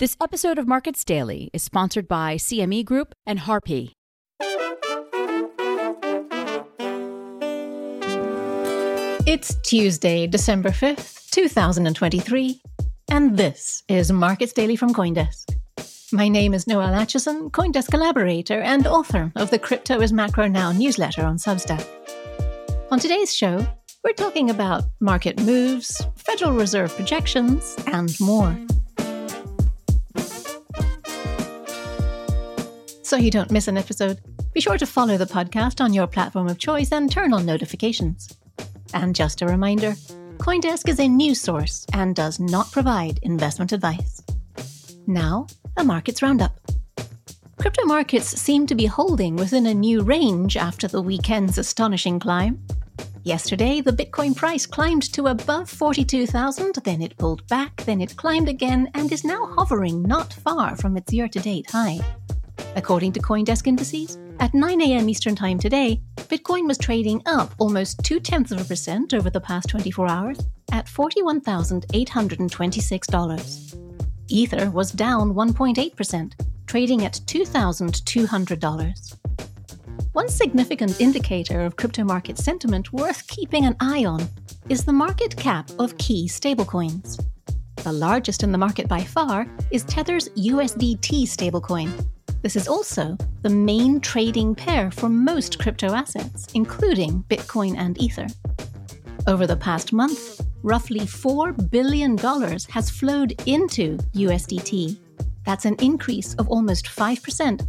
This episode of Markets Daily is sponsored by CME Group and Harpie. It's Tuesday, December 5th, 2023, and this is Markets Daily from Coindesk. My name is Noelle Acheson, Coindesk collaborator and author of the Crypto is Macro Now newsletter on Substack. On today's show, we're talking about market moves, Federal Reserve projections, and more. So you don't miss an episode, be sure to follow the podcast on your platform of choice and turn on notifications. And just a reminder Coindesk is a news source and does not provide investment advice. Now, a markets roundup. Crypto markets seem to be holding within a new range after the weekend's astonishing climb. Yesterday, the Bitcoin price climbed to above 42,000, then it pulled back, then it climbed again, and is now hovering not far from its year to date high. According to Coindesk indices, at 9 a.m. Eastern Time today, Bitcoin was trading up almost two tenths of a percent over the past 24 hours at $41,826. Ether was down 1.8%, trading at $2,200. One significant indicator of crypto market sentiment worth keeping an eye on is the market cap of key stablecoins. The largest in the market by far is Tether's USDT stablecoin, this is also the main trading pair for most crypto assets, including Bitcoin and Ether. Over the past month, roughly $4 billion has flowed into USDT. That's an increase of almost 5%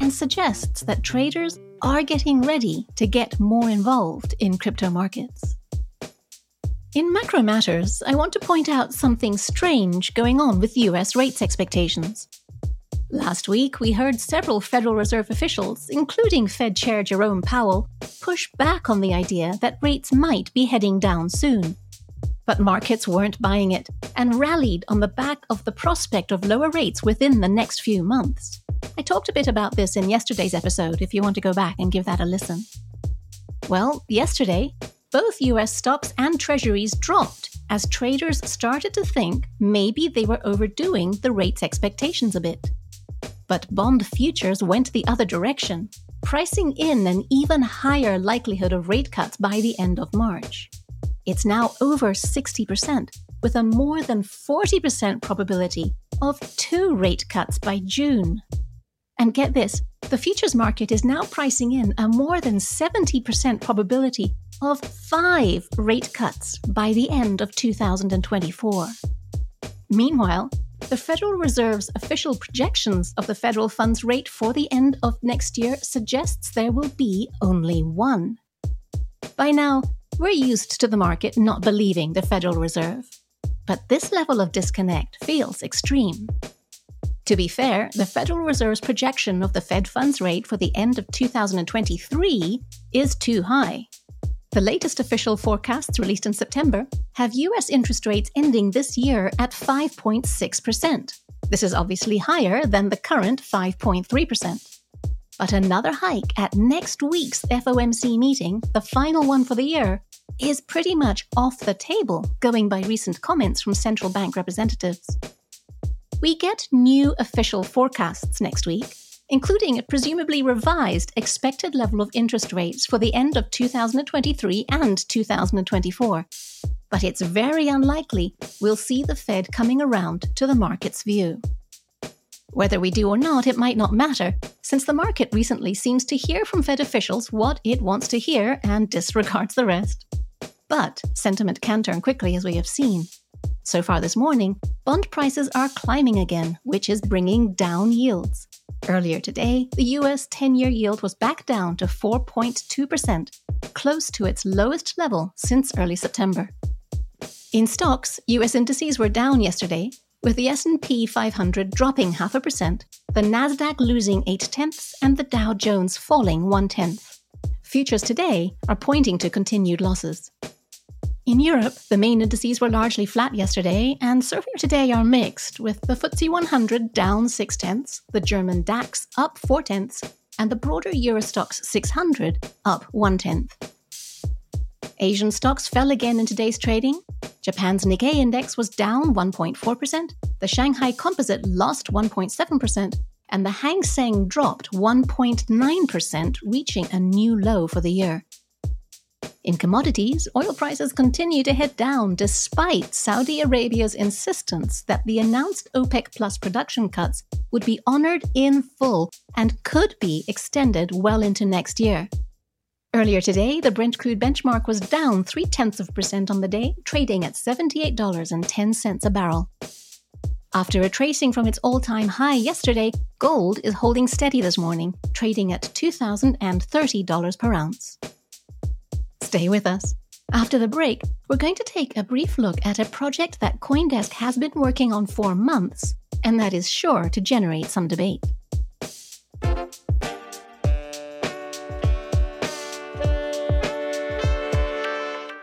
and suggests that traders are getting ready to get more involved in crypto markets. In macro matters, I want to point out something strange going on with US rates expectations. Last week, we heard several Federal Reserve officials, including Fed Chair Jerome Powell, push back on the idea that rates might be heading down soon. But markets weren't buying it and rallied on the back of the prospect of lower rates within the next few months. I talked a bit about this in yesterday's episode if you want to go back and give that a listen. Well, yesterday, both US stocks and treasuries dropped as traders started to think maybe they were overdoing the rates expectations a bit. But bond futures went the other direction, pricing in an even higher likelihood of rate cuts by the end of March. It's now over 60%, with a more than 40% probability of two rate cuts by June. And get this the futures market is now pricing in a more than 70% probability of five rate cuts by the end of 2024. Meanwhile, the Federal Reserve's official projections of the federal funds rate for the end of next year suggests there will be only one. By now, we're used to the market not believing the Federal Reserve. But this level of disconnect feels extreme. To be fair, the Federal Reserve's projection of the Fed funds rate for the end of 2023 is too high. The latest official forecasts released in September have US interest rates ending this year at 5.6%. This is obviously higher than the current 5.3%. But another hike at next week's FOMC meeting, the final one for the year, is pretty much off the table, going by recent comments from central bank representatives. We get new official forecasts next week, including a presumably revised expected level of interest rates for the end of 2023 and 2024. But it's very unlikely we'll see the Fed coming around to the market's view. Whether we do or not, it might not matter, since the market recently seems to hear from Fed officials what it wants to hear and disregards the rest. But sentiment can turn quickly, as we have seen. So far this morning, bond prices are climbing again, which is bringing down yields. Earlier today, the US 10 year yield was back down to 4.2%, close to its lowest level since early September. In stocks, US indices were down yesterday, with the S&P 500 dropping half a percent, the Nasdaq losing 8 tenths and the Dow Jones falling 1 tenth. Futures today are pointing to continued losses. In Europe, the main indices were largely flat yesterday, and so far today are mixed, with the FTSE 100 down 6 tenths, the German DAX up 4 tenths, and the broader Euro Stoxx 600 up one tenth. Asian stocks fell again in today's trading. Japan's Nikkei index was down 1.4%, the Shanghai Composite lost 1.7%, and the Hang Seng dropped 1.9%, reaching a new low for the year. In commodities, oil prices continue to head down despite Saudi Arabia's insistence that the announced OPEC Plus production cuts would be honored in full and could be extended well into next year. Earlier today, the Brent crude benchmark was down three tenths of percent on the day, trading at $78.10 a barrel. After retracing from its all time high yesterday, gold is holding steady this morning, trading at $2,030 per ounce. Stay with us. After the break, we're going to take a brief look at a project that Coindesk has been working on for months, and that is sure to generate some debate.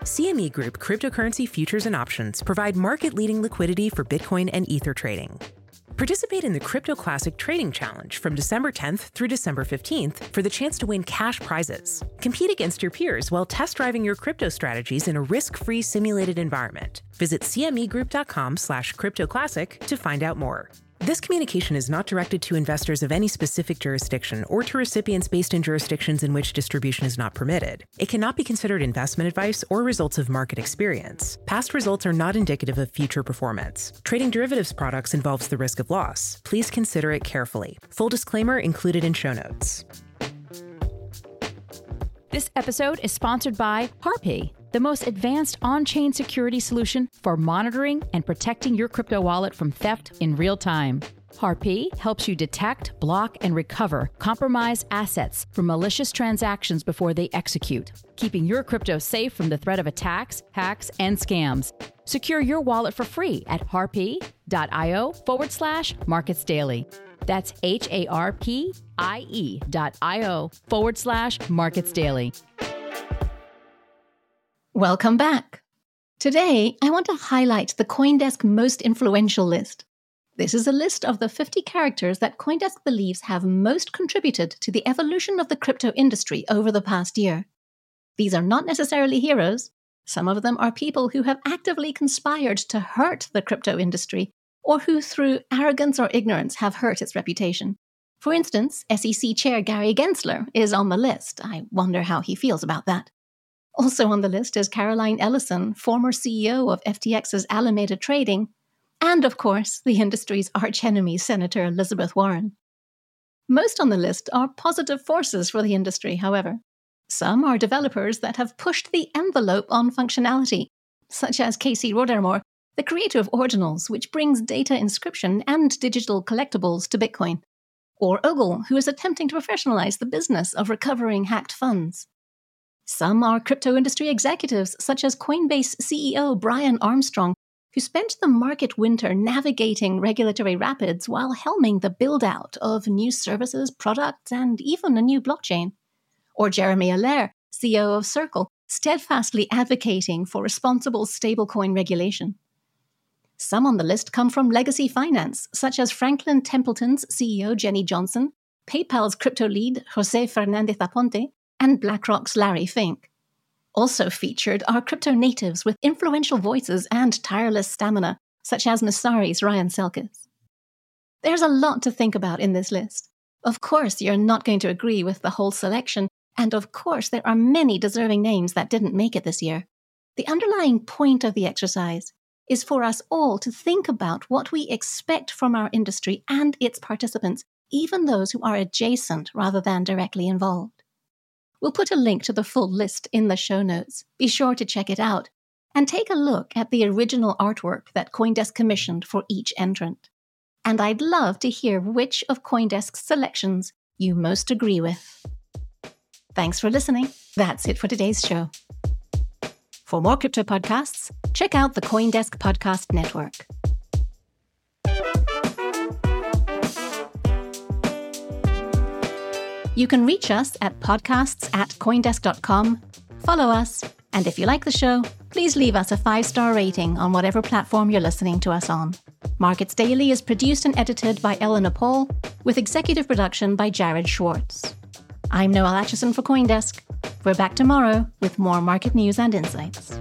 CME Group cryptocurrency futures and options provide market leading liquidity for Bitcoin and Ether trading. Participate in the Crypto Classic Trading Challenge from December 10th through December 15th for the chance to win cash prizes. Compete against your peers while test driving your crypto strategies in a risk-free simulated environment. Visit cmegroup.com slash cryptoclassic to find out more. This communication is not directed to investors of any specific jurisdiction or to recipients based in jurisdictions in which distribution is not permitted. It cannot be considered investment advice or results of market experience. Past results are not indicative of future performance. Trading derivatives products involves the risk of loss. Please consider it carefully. Full disclaimer included in show notes. This episode is sponsored by Harpie the most advanced on chain security solution for monitoring and protecting your crypto wallet from theft in real time. Harpie helps you detect, block, and recover compromised assets from malicious transactions before they execute, keeping your crypto safe from the threat of attacks, hacks, and scams. Secure your wallet for free at harpie.io forward slash markets daily. That's H A R P I E dot I O forward slash markets daily. Welcome back. Today, I want to highlight the Coindesk most influential list. This is a list of the 50 characters that Coindesk believes have most contributed to the evolution of the crypto industry over the past year. These are not necessarily heroes. Some of them are people who have actively conspired to hurt the crypto industry or who, through arrogance or ignorance, have hurt its reputation. For instance, SEC Chair Gary Gensler is on the list. I wonder how he feels about that. Also on the list is Caroline Ellison, former CEO of FTX's Alameda Trading, and of course, the industry's archenemy, Senator Elizabeth Warren. Most on the list are positive forces for the industry, however. Some are developers that have pushed the envelope on functionality, such as Casey Rodarmor, the creator of Ordinals, which brings data inscription and digital collectibles to Bitcoin, or Ogle, who is attempting to professionalize the business of recovering hacked funds. Some are crypto industry executives, such as Coinbase CEO Brian Armstrong, who spent the market winter navigating regulatory rapids while helming the build out of new services, products, and even a new blockchain. Or Jeremy Allaire, CEO of Circle, steadfastly advocating for responsible stablecoin regulation. Some on the list come from legacy finance, such as Franklin Templeton's CEO Jenny Johnson, PayPal's crypto lead Jose Fernandez da Ponte, and BlackRock's Larry Fink. Also featured are crypto natives with influential voices and tireless stamina, such as Messari's Ryan Selkis. There's a lot to think about in this list. Of course, you're not going to agree with the whole selection, and of course, there are many deserving names that didn't make it this year. The underlying point of the exercise is for us all to think about what we expect from our industry and its participants, even those who are adjacent rather than directly involved. We'll put a link to the full list in the show notes. Be sure to check it out and take a look at the original artwork that Coindesk commissioned for each entrant. And I'd love to hear which of Coindesk's selections you most agree with. Thanks for listening. That's it for today's show. For more crypto podcasts, check out the Coindesk Podcast Network. You can reach us at podcasts at coindesk.com, follow us, and if you like the show, please leave us a five star rating on whatever platform you're listening to us on. Markets Daily is produced and edited by Eleanor Paul, with executive production by Jared Schwartz. I'm Noelle Acheson for Coindesk. We're back tomorrow with more market news and insights.